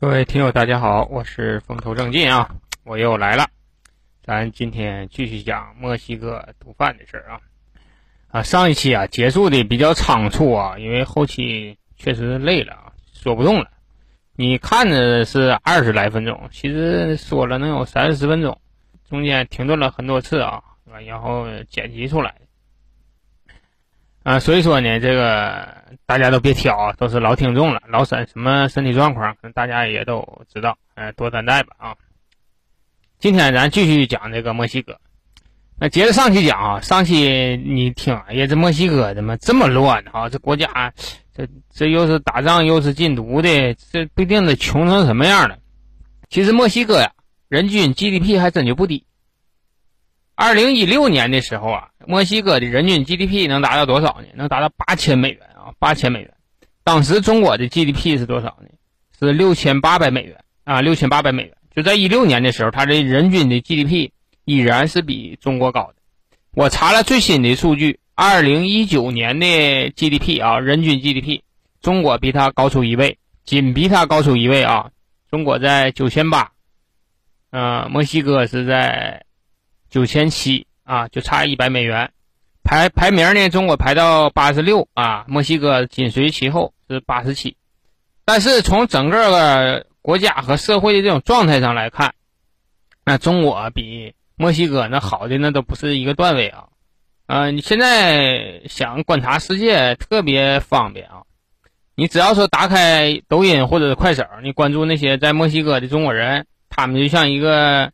各位听友，大家好，我是风头正劲啊，我又来了。咱今天继续讲墨西哥毒贩的事儿啊。啊，上一期啊结束的比较仓促啊，因为后期确实累了啊，说不动了。你看着是二十来分钟，其实说了能有三四十分钟，中间停顿了很多次啊，然后剪辑出来。啊，所以说呢，这个大家都别挑啊，都是老听众了，老沈什么身体状况，可能大家也都知道，哎，多担待吧啊。今天咱继续讲这个墨西哥，那接着上期讲啊，上期你听，哎呀，这墨西哥怎么这么乱啊？这国家，这这又是打仗又是禁毒的，这不一定得穷成什么样了。其实墨西哥呀，人均 GDP 还真就不低。二零一六年的时候啊，墨西哥的人均 GDP 能达到多少呢？能达到八千美元啊，八千美元。当时中国的 GDP 是多少呢？是六千八百美元啊，六千八百美元。就在一六年的时候，它的人均的 GDP 依然是比中国高的。我查了最新的数据，二零一九年的 GDP 啊，人均 GDP，中国比它高出一位，仅比它高出一位啊。中国在九千八，呃，墨西哥是在。九千七啊，就差一百美元，排排名呢？中国排到八十六啊，墨西哥紧随其后是八十七。但是从整个个国家和社会的这种状态上来看，那中国比墨西哥那好的那都不是一个段位啊。啊，你现在想观察世界特别方便啊，你只要说打开抖音或者快手，你关注那些在墨西哥的中国人，他们就像一个。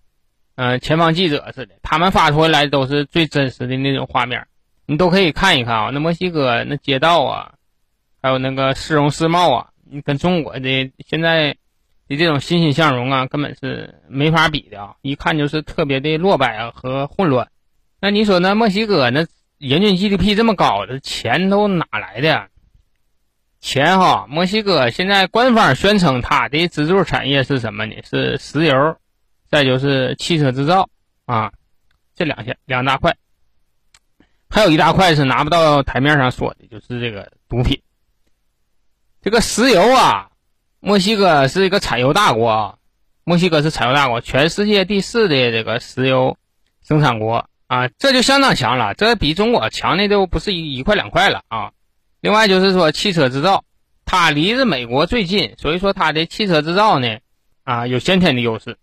嗯，前方记者似的，他们发出来都是最真实的那种画面，你都可以看一看啊。那墨西哥那街道啊，还有那个市容市貌啊，你跟中国的现在的这种欣欣向荣啊，根本是没法比的啊！一看就是特别的落败啊和混乱。那你说那墨西哥那人均 GDP 这么高，这钱都哪来的？钱哈，墨西哥现在官方宣称它的支柱产业是什么呢？是石油。再就是汽车制造啊，这两项两大块，还有一大块是拿不到台面上说的，就是这个毒品。这个石油啊，墨西哥是一个产油大国啊，墨西哥是产油大国，全世界第四的这个石油生产国啊，这就相当强了，这比中国强的都不是一一块两块了啊。另外就是说汽车制造，它离着美国最近，所以说它的汽车制造呢啊有先天的优势。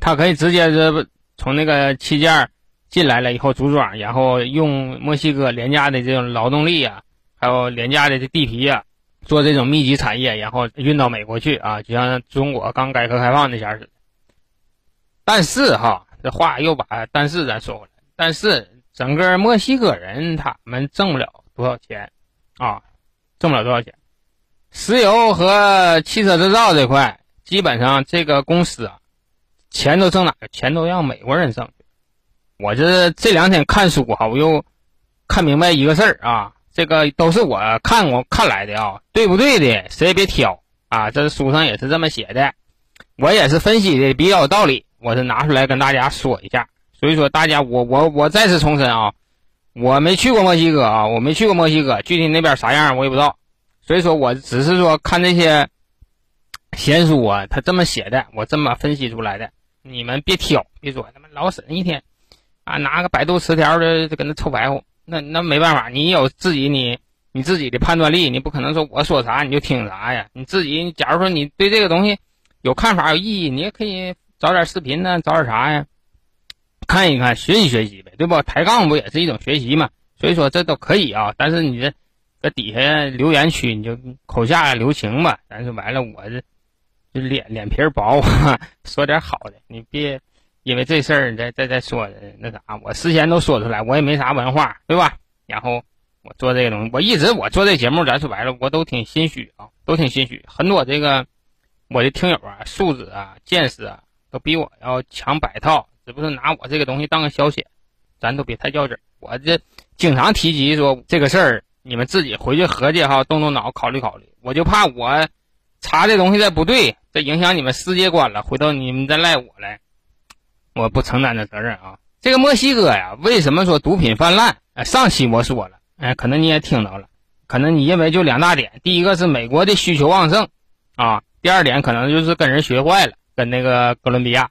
他可以直接是从那个器件进来了以后组装，然后用墨西哥廉价的这种劳动力啊，还有廉价的这地皮啊，做这种密集产业，然后运到美国去啊，就像中国刚改革开放那前似的。但是哈，这话又把但是咱说回来，但是整个墨西哥人他们挣不了多少钱啊，挣不了多少钱。石油和汽车制造这块，基本上这个公司啊。钱都挣哪？钱都让美国人挣去。我这这两天看书哈，我又看明白一个事儿啊。这个都是我看过看来的啊，对不对的？谁也别挑啊。这书上也是这么写的，我也是分析的比较有道理，我是拿出来跟大家说一下。所以说，大家我我我再次重申啊，我没去过墨西哥啊，我没去过墨西哥，具体那边啥样我也不知道。所以说我只是说看那些闲书啊，他这么写的，我这么分析出来的。你们别挑，别说他妈老沈一天啊，拿个百度词条的跟那臭白话，那那没办法，你有自己你你自己的判断力，你不可能说我说啥你就听啥呀。你自己，假如说你对这个东西有看法有意义，你也可以找点视频呢，找点啥呀，看一看，学习学习呗，对不？抬杠不也是一种学习嘛？所以说这都可以啊。但是你这搁底下留言区你就口下留情吧。但是完了，我这。就脸脸皮薄，说点好的，你别因为这事儿再再再说那啥，我事先都说出来，我也没啥文化，对吧？然后我做这个东西，我一直我做这节目，咱说白了，我都挺心虚啊，都挺心虚。很多这个我的听友啊，素质啊、见识啊，都比我要强百套，只不过拿我这个东西当个消遣，咱都别太较真儿。我这经常提及说这个事儿，你们自己回去合计哈，动动脑，考虑考虑。我就怕我查这东西再不对。这影响你们世界观了，回头你们再赖我来，我不承担这责任啊！这个墨西哥呀，为什么说毒品泛滥？哎，上期我说了，哎，可能你也听到了，可能你认为就两大点，第一个是美国的需求旺盛，啊。第二点可能就是跟人学坏了，跟那个哥伦比亚。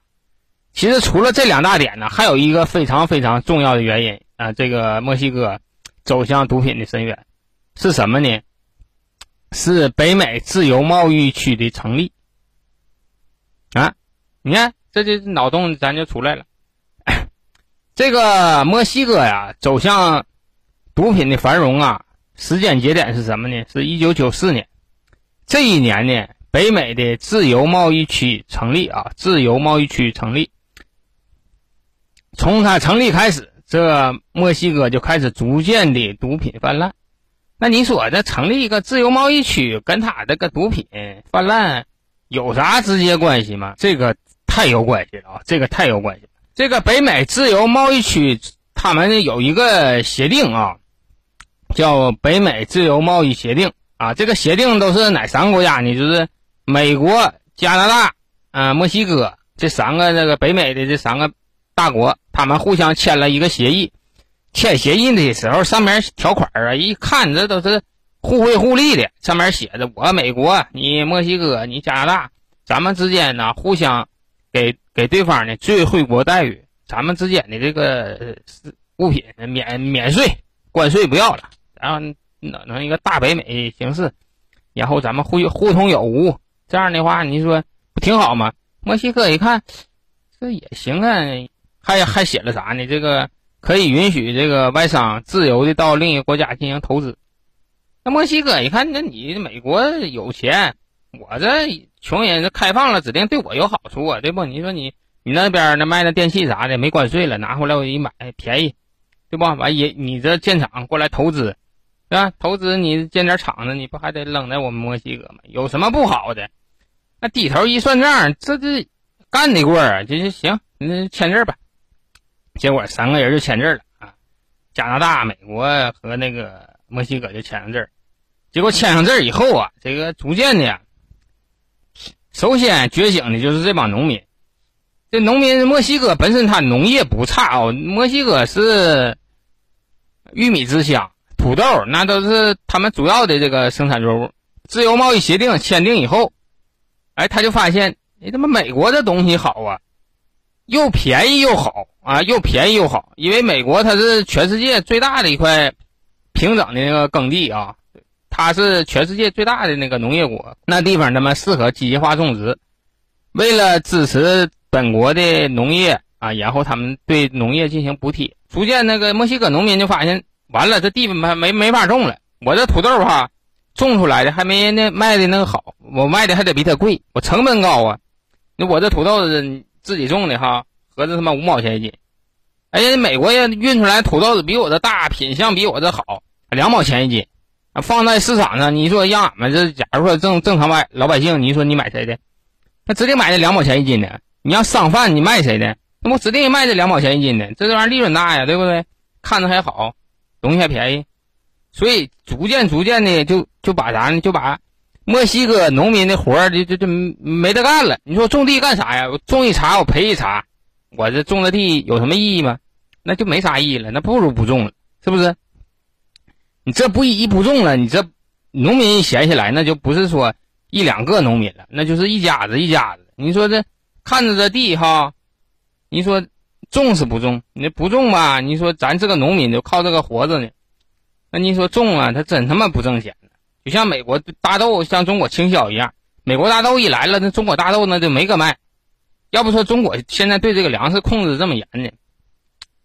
其实除了这两大点呢，还有一个非常非常重要的原因啊，这个墨西哥走向毒品的深渊是什么呢？是北美自由贸易区的成立啊！你看，这就脑洞咱就出来了。这个墨西哥呀，走向毒品的繁荣啊，时间节点是什么呢？是一九九四年。这一年呢，北美的自由贸易区成立啊，自由贸易区成立。从它成立开始，这墨西哥就开始逐渐的毒品泛滥。那你说，这成立一个自由贸易区，跟他这个毒品泛滥有啥直接关系吗？这个太有关系了啊！这个太有关系了。这个北美自由贸易区，他们有一个协定啊，叫北美自由贸易协定啊。这个协定都是哪三个国家呢？就是美国、加拿大、啊墨西哥这三个这个北美的这三个大国，他们互相签了一个协议。签协议的时候，上面条款啊，一看这都是互惠互利的。上面写着：“我美国，你墨西哥，你加拿大，咱们之间呢，互相给给对方呢最惠国待遇。咱们之间的这个物品免免税，关税不要了，然后弄成一个大北美形式，然后咱们互互通有无。这样的话，你说不挺好吗？”墨西哥一看，这也行啊，还还写了啥呢？这个。可以允许这个外商自由的到另一个国家进行投资。那墨西哥一看，那你美国有钱，我这穷人，这开放了指定对我有好处啊，对不？你说你你那边那卖的电器啥的没关税了，拿回来我一买便宜，对不？完也你这建厂过来投资，对吧？投资你建点厂子，你不还得扔在我们墨西哥吗？有什么不好的？那低头一算账，这这干得过啊？这就行，那签字吧。结果三个人就签字了啊，加拿大、美国和那个墨西哥就签上字结果签上字以后啊，这个逐渐的，首先觉醒的就是这帮农民。这农民，墨西哥本身它农业不差哦，墨西哥是玉米之乡，土豆那都是他们主要的这个生产作物。自由贸易协定签订以后，哎，他就发现，哎，他妈美国这东西好啊。又便宜又好啊，又便宜又好，因为美国它是全世界最大的一块平整的那个耕地啊，它是全世界最大的那个农业国，那地方他妈适合机械化种植。为了支持本国的农业啊，然后他们对农业进行补贴，逐渐那个墨西哥农民就发现，完了这地方没没没法种了，我这土豆哈种出来的还没人家卖的那个好，我卖的还得比他贵，我成本高啊，那我这土豆子。自己种的哈，合着他妈五毛钱一斤。哎呀，美国人运出来土豆子比我这大，品相比我这好，两毛钱一斤。放在市场上，你说让俺们这，假如说正正常买老百姓，你说你买谁的？那指定买这两毛钱一斤的。你要商贩，你卖谁的？那我指定卖这两毛钱一斤的。这玩意儿利润大呀，对不对？看着还好，东西还便宜，所以逐渐逐渐的就就把啥呢？就把。墨西哥农民的活儿就就就没得干了。你说种地干啥呀？我种一茬，我赔一茬，我这种的地有什么意义吗？那就没啥意义了。那不如不种了，是不是？你这不一不种了，你这农民闲下来，那就不是说一两个农民了，那就是一家子一家子。你说这看着这地哈，你说种是不种？你不种吧？你说咱这个农民就靠这个活着呢。那你说种啊，他真他妈不挣钱。就像美国大豆像中国倾销一样，美国大豆一来了，那中国大豆那就没个卖。要不说中国现在对这个粮食控制这么严呢，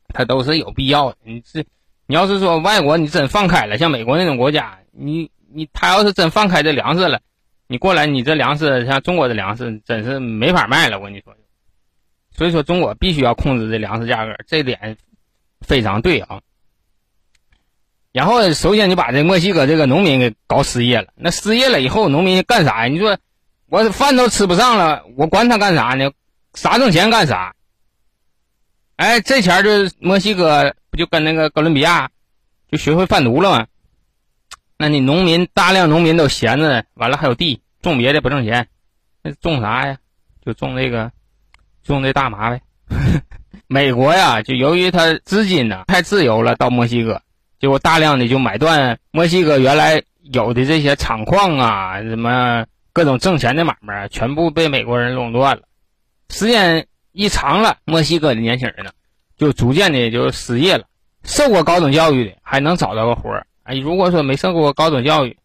它都是有必要的。你这，你要是说外国你真放开了，像美国那种国家，你你他要是真放开这粮食了，你过来你这粮食像中国的粮食真是没法卖了。我跟你说，所以说中国必须要控制这粮食价格，这点非常对啊。然后首先就把这墨西哥这个农民给搞失业了。那失业了以后，农民干啥呀？你说我饭都吃不上了，我管他干啥呢？啥挣钱干啥？哎，这前儿就墨西哥不就跟那个哥伦比亚就学会贩毒了吗？那你农民大量农民都闲着，完了还有地种别的不挣钱，那种啥呀？就种这个种这大麻呗。美国呀，就由于他资金呢太自由了，到墨西哥。结果大量的就买断墨西哥原来有的这些厂矿啊，什么各种挣钱的买卖全部被美国人垄断了。时间一长了，墨西哥的年轻人呢，就逐渐的就失业了。受过高等教育的还能找到个活儿，哎，如果说没受过高等教育，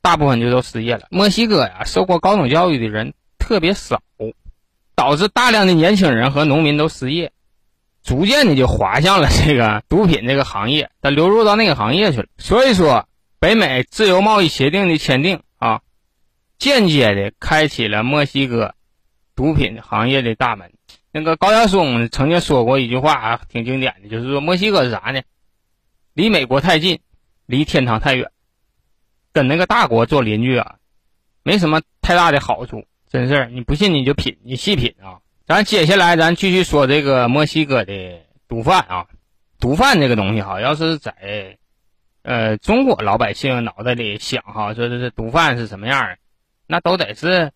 大部分就都失业了。墨西哥呀，受过高等教育的人特别少，导致大量的年轻人和农民都失业，逐渐的就滑向了这个毒品这个行业，他流入到那个行业去了。所以说，北美自由贸易协定的签订啊，间接的开启了墨西哥毒品行业的大门。那个高晓松曾经说过一句话啊，挺经典的，就是说墨西哥是啥呢？离美国太近，离天堂太远。跟那个大国做邻居啊，没什么太大的好处，真事儿。你不信你就品，你细品啊。咱接下来咱继续说这个墨西哥的毒贩啊，毒贩这个东西哈，要是在呃中国老百姓脑袋里想哈，说这是毒贩是什么样的，那都得是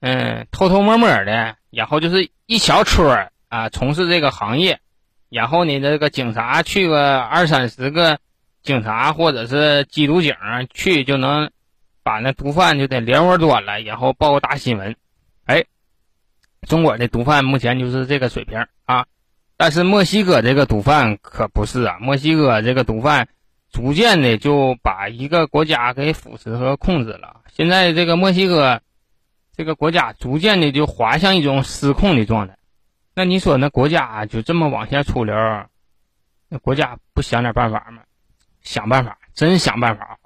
嗯偷偷摸摸的，然后就是一小撮啊从事这个行业，然后呢这个警察去个二三十个。警察或者是缉毒警去就能把那毒贩就得连窝端了，然后报个大新闻。哎，中国的毒贩目前就是这个水平啊，但是墨西哥这个毒贩可不是啊，墨西哥这个毒贩逐渐的就把一个国家给腐蚀和控制了。现在这个墨西哥这个国家逐渐的就滑向一种失控的状态。那你说那国家就这么往下出溜，那国家不想点办法吗？想办法，真想办法！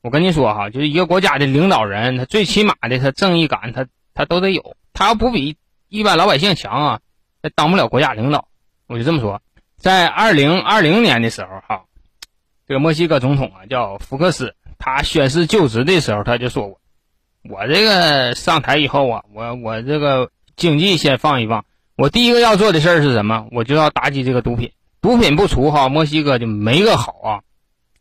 我跟你说哈，就是一个国家的领导人，他最起码的他正义感，他他都得有。他要不比一般老百姓强啊，他当不了国家领导。我就这么说，在二零二零年的时候哈，这个墨西哥总统啊叫福克斯，他宣誓就职的时候他就说过：“我这个上台以后啊，我我这个经济先放一放，我第一个要做的事儿是什么？我就要打击这个毒品，毒品不除哈，墨西哥就没个好啊。”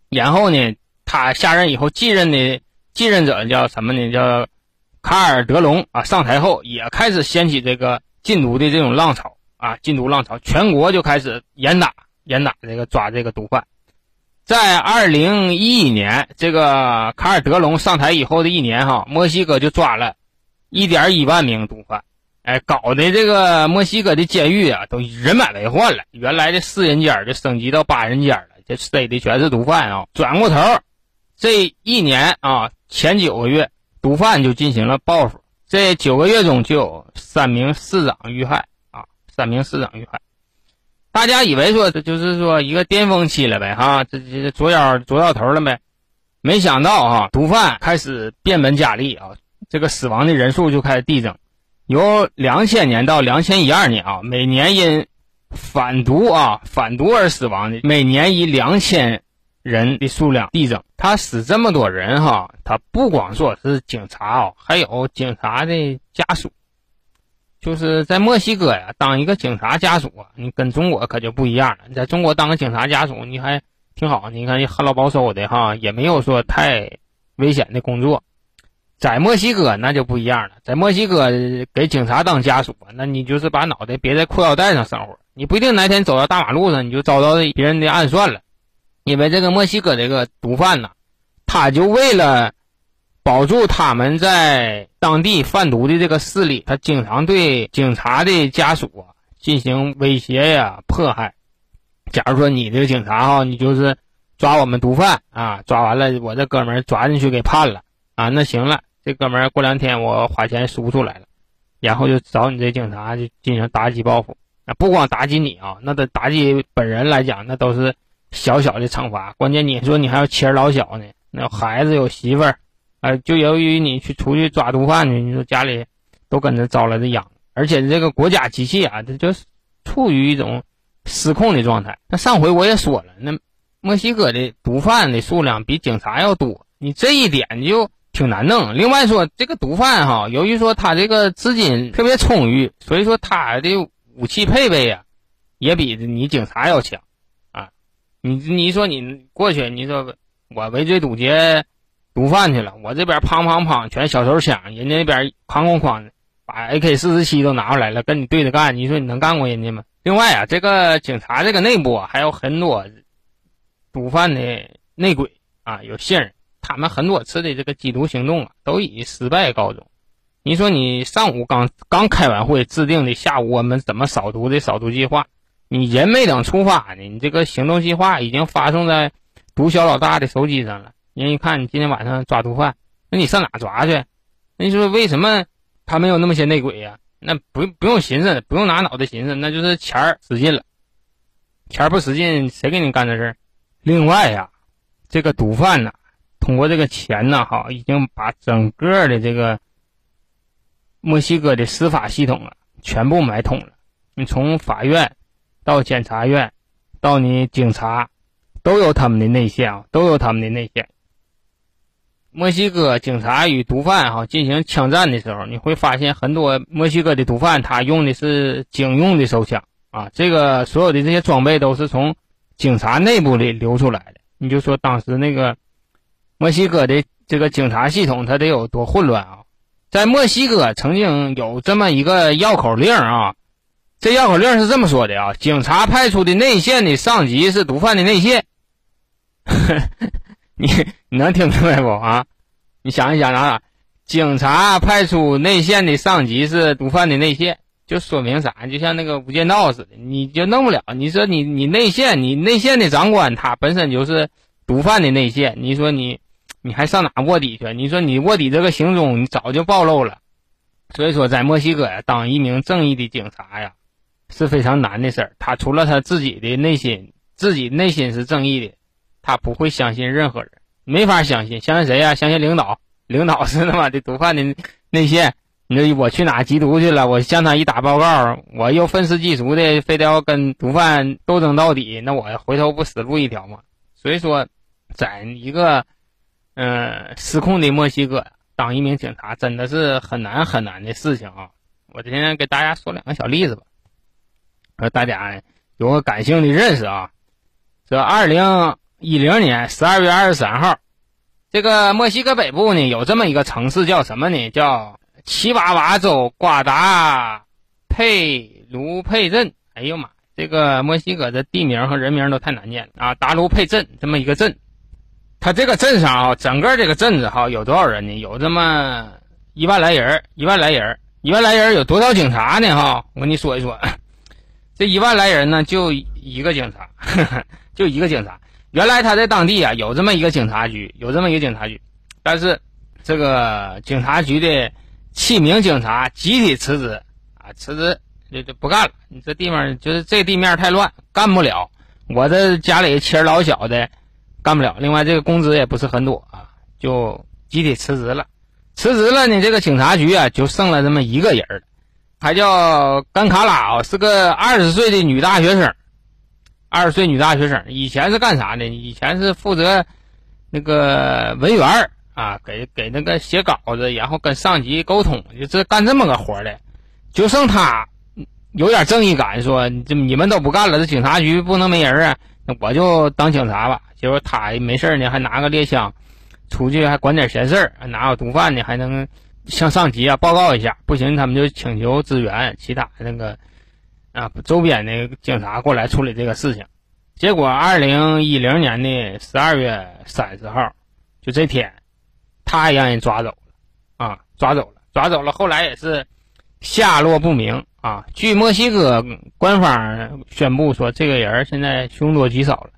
然后呢，他下任以后继任的继任者叫什么呢？叫卡尔德隆啊。上台后也开始掀起这个禁毒的这种浪潮啊，禁毒浪潮，全国就开始严打严打这个抓这个毒贩。在二零一一年，这个卡尔德隆上台以后的一年哈，墨西哥就抓了一点一万名毒贩，哎，搞的这个墨西哥的监狱啊都人满为患了，原来的四人间就升级到八人间了。这逮的全是毒贩啊！转过头，这一年啊，前九个月，毒贩就进行了报复。这九个月中就有三名市长遇害啊，三名市长遇害。大家以为说这就是说一个巅峰期了呗，哈，这这捉妖捉到头了呗。没想到哈，毒贩开始变本加厉啊，这个死亡的人数就开始递增。由两千年到两千一二年啊，每年因反毒啊，反毒而死亡的每年以两千人的数量递增。他死这么多人哈，他不光说是警察啊，还有警察的家属。就是在墨西哥呀，当一个警察家属，你跟中国可就不一样了。你在中国当个警察家属，你还挺好，你看你很老保守的哈，也没有说太危险的工作。在墨西哥那就不一样了，在墨西哥给警察当家属，那你就是把脑袋别在裤腰带上生活。你不一定哪天走到大马路上，你就遭到别人的暗算了，因为这个墨西哥这个毒贩呢，他就为了保住他们在当地贩毒的这个势力，他经常对警察的家属进行威胁呀、迫害。假如说你这个警察哈，你就是抓我们毒贩啊，抓完了我这哥们儿抓进去给判了啊，那行了，这哥们儿过两天我花钱赎出来了，然后就找你这警察就进行打击报复。那不光打击你啊，那得打击本人来讲，那都是小小的惩罚。关键你说你还要妻儿老小呢，那孩子有媳妇儿，啊，就由于你去出去抓毒贩去，你说家里都跟着遭了这殃，而且这个国家机器啊，它就是处于一种失控的状态。那上回我也说了，那墨西哥的毒贩的数量比警察要多，你这一点就挺难弄。另外说，这个毒贩哈，由于说他这个资金特别充裕，所以说他的。武器配备呀，也比你警察要强，啊，你你说你过去，你说我围追堵截毒贩去了，我这边砰砰砰全小手枪，人家那边哐哐哐的把 AK 四十七都拿出来了，跟你对着干，你说你能干过人家吗？另外啊，这个警察这个内部啊还有很多毒贩的内鬼啊，有线儿，他们很多次的这个缉毒行动啊，都以失败告终。你说你上午刚刚开完会，制定的下午我们怎么扫毒的扫毒计划，你人没等出发呢，你这个行动计划已经发送在毒枭老大的手机上了。人一看你今天晚上抓毒贩，那你上哪抓去？那你说为什么他没有那么些内鬼呀？那不不用寻思，不用拿脑袋寻思，那就是钱儿使劲了。钱儿不使劲，谁给你干这事儿？另外呀，这个毒贩呢，通过这个钱呢，哈，已经把整个的这个墨西哥的司法系统啊，全部买通了。你从法院到检察院，到你警察，都有他们的内线啊，都有他们的内线。墨西哥警察与毒贩哈进行枪战的时候，你会发现很多墨西哥的毒贩他用的是警用的手枪啊，这个所有的这些装备都是从警察内部里流出来的。你就说当时那个墨西哥的这个警察系统，它得有多混乱啊！在墨西哥曾经有这么一个绕口令啊，这绕口令是这么说的啊：警察派出的内线的上级是毒贩的内线。你你能听明白不啊？你想一想啊，警察派出内线的上级是毒贩的内线，就说明啥？就像那个无间道似的，你就弄不了。你说你你内线，你内线的长官他本身就是毒贩的内线，你说你你还上哪卧底去？你说你卧底这个行踪你早就暴露了。所以说，在墨西哥呀，当一名正义的警察呀是非常难的事儿。他除了他自己的内心，自己内心是正义的。他不会相信任何人，没法相信。相信谁呀？相信领导。领导是他妈的毒贩的 内线。你说我去哪缉毒去了？我向他一打报告，我又愤世嫉俗的，非得要跟毒贩斗争到底，那我回头不死路一条吗？所以说，在一个嗯失控的墨西哥，当一名警察真的是很难很难的事情啊！我今天给大家说两个小例子吧，让大家有个感性的认识啊。这二零。一零年十二月二十三号，这个墨西哥北部呢有这么一个城市叫什么呢？叫奇瓦瓦州瓜达佩卢佩镇。哎呦妈，这个墨西哥的地名和人名都太难念了啊！达卢佩镇这么一个镇，它这个镇上啊，整个这个镇子哈有多少人呢？有这么一万来人，一万来人，一万来人有多少警察呢？哈，我跟你说一说，这一万来人呢，就一个警察，就一个警察。原来他在当地啊有这么一个警察局，有这么一个警察局，但是这个警察局的七名警察集体辞职啊，辞职就就不干了。你这地方就是这地面太乱，干不了。我这家里妻儿老小的，干不了。另外这个工资也不是很多啊，就集体辞职了。辞职了呢，这个警察局啊就剩了这么一个人儿，还叫甘卡拉，是个二十岁的女大学生。二十岁女大学生，以前是干啥的？以前是负责那个文员啊，给给那个写稿子，然后跟上级沟通，就这干这么个活的。就剩他有点正义感，说这你们都不干了，这警察局不能没人啊，那我就当警察吧。结果他没事呢，还拿个猎枪出去，还管点闲事儿，哪有毒贩呢？还能向上级啊报告一下。不行，他们就请求支援其他那个。啊，周边的警察过来处理这个事情，结果二零一零年的十二月三十号，就这天，他也让人抓走了，啊，抓走了，抓走了。后来也是下落不明啊。据墨西哥官方宣布说，这个人现在凶多吉少了。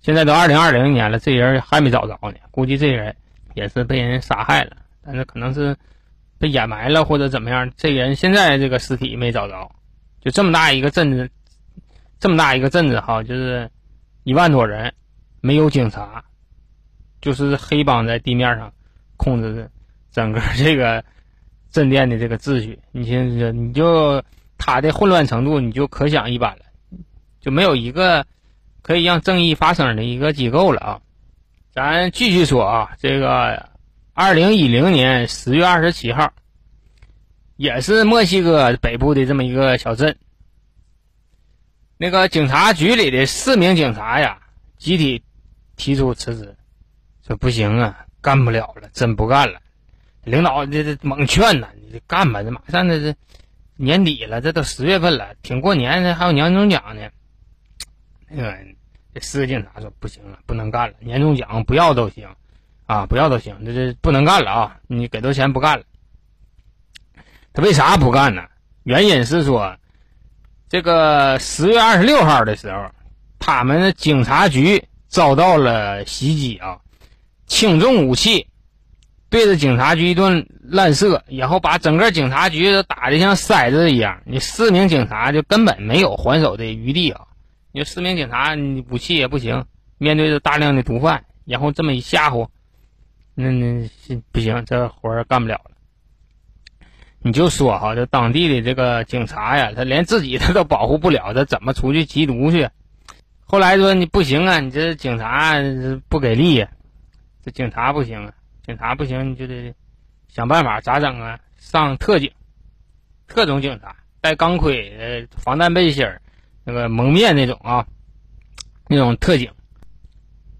现在都二零二零年了，这人还没找着呢。估计这人也是被人杀害了，但是可能是被掩埋了或者怎么样。这人现在这个尸体没找着。就这么大一个镇子，这么大一个镇子哈，就是一万多人，没有警察，就是黑帮在地面上控制着整个这个镇店的这个秩序。你现在你就他的混乱程度，你就可想一斑了，就没有一个可以让正义发声的一个机构了啊。咱继续说啊，这个二零一零年十月二十七号。也是墨西哥北部的这么一个小镇，那个警察局里的四名警察呀，集体提出辞职，说不行啊，干不了了，真不干了。领导这这猛劝呐，你干吧，这马上这这年底了，这都十月份了，挺过年的，还有年终奖呢。那个这四个警察说不行了，不能干了，年终奖不要都行啊，不要都行，这这不能干了啊！你给多钱不干了。他为啥不干呢？原因是说，这个十月二十六号的时候，他们警察局遭到了袭击啊，轻重武器对着警察局一顿乱射，然后把整个警察局都打得像筛子一样。你四名警察就根本没有还手的余地啊！你说四名警察，你武器也不行，面对着大量的毒贩，然后这么一吓唬，那那不行，这活干不了了。你就说哈，这当地的这个警察呀，他连自己他都保护不了，他怎么出去缉毒去？后来说你不行啊，你这警察不给力呀，这警察不行啊，警察不行，你就得想办法咋整啊？上特警、特种警察，戴钢盔、防弹背心儿那个蒙面那种啊，那种特警。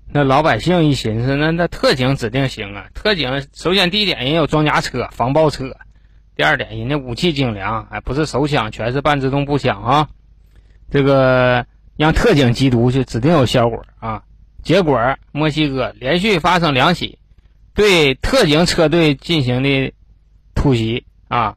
那老百姓一寻思，那那特警指定行啊，特警首先第一点，人有装甲车、防爆车。第二点，人家武器精良，哎，不是手枪，全是半自动步枪啊。这个让特警缉毒去，指定有效果啊。结果，墨西哥连续发生两起对特警车队进行的突袭啊，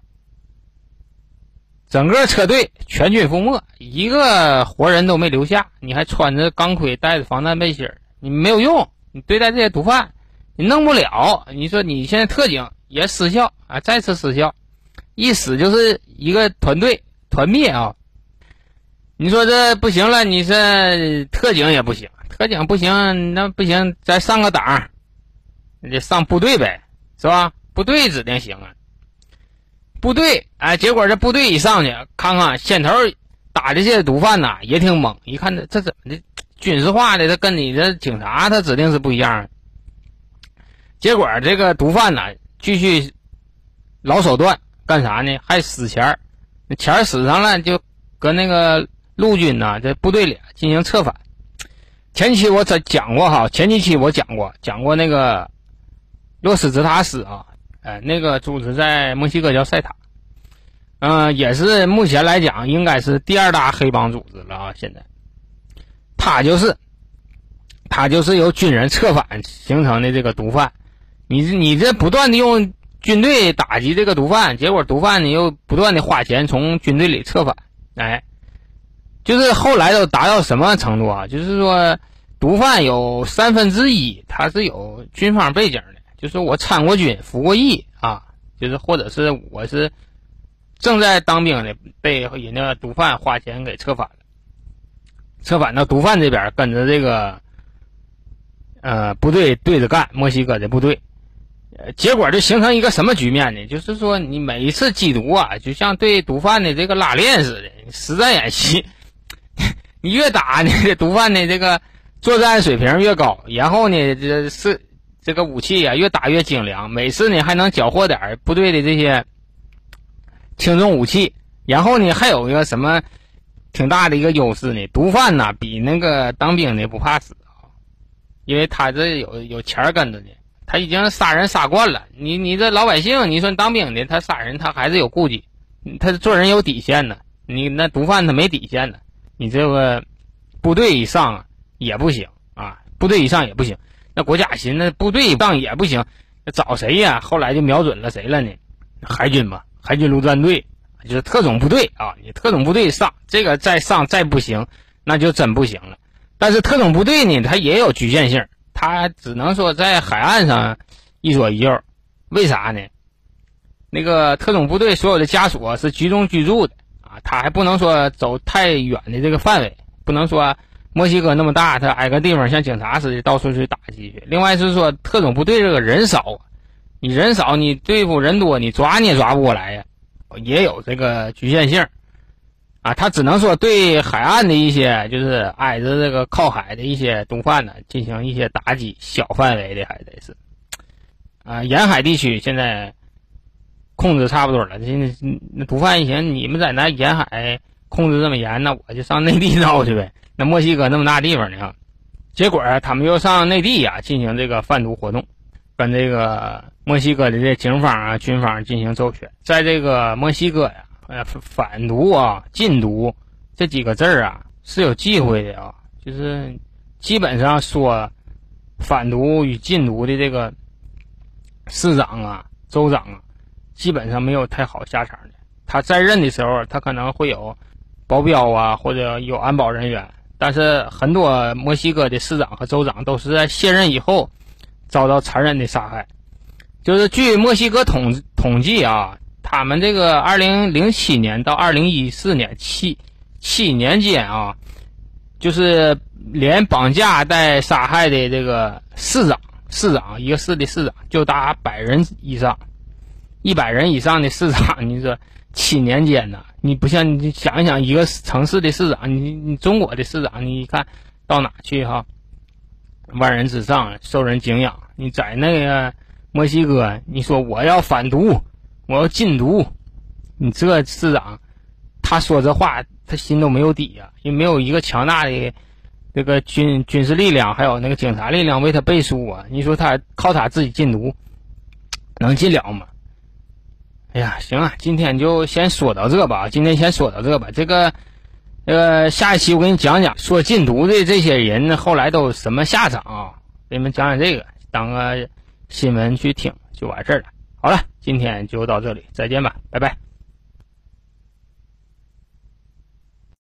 整个车队全军覆没，一个活人都没留下。你还穿着钢盔，戴着防弹背心你没有用。你对待这些毒贩，你弄不了。你说你现在特警也失效啊，再次失效。一死就是一个团队团灭啊！你说这不行了，你这特警也不行，特警不行，那不行，再上个档，你得上部队呗，是吧？部队指定行啊。部队，哎，结果这部队一上去，看看先头打的这些毒贩呐，也挺猛。一看这这怎么的，军事化的，他跟你这警察他指定是不一样。结果这个毒贩呐，继续老手段。干啥呢？还死钱儿，钱儿死上了，就搁那个陆军呐，在部队里进行策反。前期我讲讲过哈，前几期我讲过，讲过那个洛斯泽塔斯啊，哎，那个组织在墨西哥叫塞塔，嗯，也是目前来讲应该是第二大黑帮组织了啊。现在，他就是，他就是由军人策反形成的这个毒贩，你你这不断的用。军队打击这个毒贩，结果毒贩呢又不断的花钱从军队里策反，哎，就是后来都达到什么程度啊？就是说，毒贩有三分之一他是有军方背景的，就是我参过军、服过役啊，就是或者是我是正在当兵的，被人家毒贩花钱给策反了，策反到毒贩这边跟着这个呃部队对着干，墨西哥的部队。结果就形成一个什么局面呢？就是说，你每一次缉毒啊，就像对毒贩的这个拉练似的，实战演习。你越打呢，这毒贩的这个作战水平越高，然后呢，这是这个武器啊越打越精良，每次呢还能缴获点部队的这些轻重武器。然后呢，还有一个什么挺大的一个优势呢？毒贩呢比那个当兵的不怕死啊，因为他这有有钱跟着呢。他已经杀人杀惯了，你你这老百姓，你说当兵的他杀人他还是有顾忌，他做人有底线呢。你那毒贩他没底线呢，你这个部队以上也不行啊，部队以上也不行。那国家寻思部队上也不行，那找谁呀？后来就瞄准了谁了呢？海军嘛，海军陆战队就是特种部队啊。你特种部队上这个再上再不行，那就真不行了。但是特种部队呢，它也有局限性。他只能说在海岸上一左一右，为啥呢？那个特种部队所有的家属是集中居住的啊，他还不能说走太远的这个范围，不能说墨西哥那么大，他挨个地方像警察似的到处去打击去。另外是说特种部队这个人少，你人少你对付人多，你抓你也抓不过来呀，也有这个局限性。啊，他只能说对海岸的一些，就是挨着这个靠海的一些毒贩呢，进行一些打击，小范围的还得是。啊，沿海地区现在控制差不多了。现在那毒贩一寻，你们在那沿海控制这么严，那我就上内地闹去呗。那墨西哥那么大地方呢，结果他们又上内地呀进行这个贩毒活动，跟这个墨西哥的这警方啊、军方进行周旋，在这个墨西哥呀。哎，反毒啊，禁毒这几个字儿啊是有忌讳的啊，就是基本上说反毒与禁毒的这个市长啊、州长啊，基本上没有太好下场的。他在任的时候，他可能会有保镖啊，或者有安保人员，但是很多墨西哥的市长和州长都是在卸任以后遭到残忍的杀害。就是据墨西哥统统计啊，他们这个二零零七年到二零一四年七七年间啊。就是连绑架带杀害的这个市长，市长一个市的市长就达百人以上，一百人以上的市长，你说七年间呢？你不像你想一想，一个城市的市长，你你中国的市长，你一看到哪去哈？万人之上，受人敬仰。你在那个墨西哥，你说我要反毒，我要禁毒，你这市长，他说这话。他心都没有底呀，也没有一个强大的这个军军事力量，还有那个警察力量为他背书啊！你说他靠他自己禁毒，能禁了吗？哎呀，行啊，今天就先说到这吧。今天先说到这吧。这个，呃，下一期我给你讲讲说禁毒的这些人后来都什么下场啊？给你们讲讲这个，当个新闻去听就完事儿了。好了，今天就到这里，再见吧，拜拜。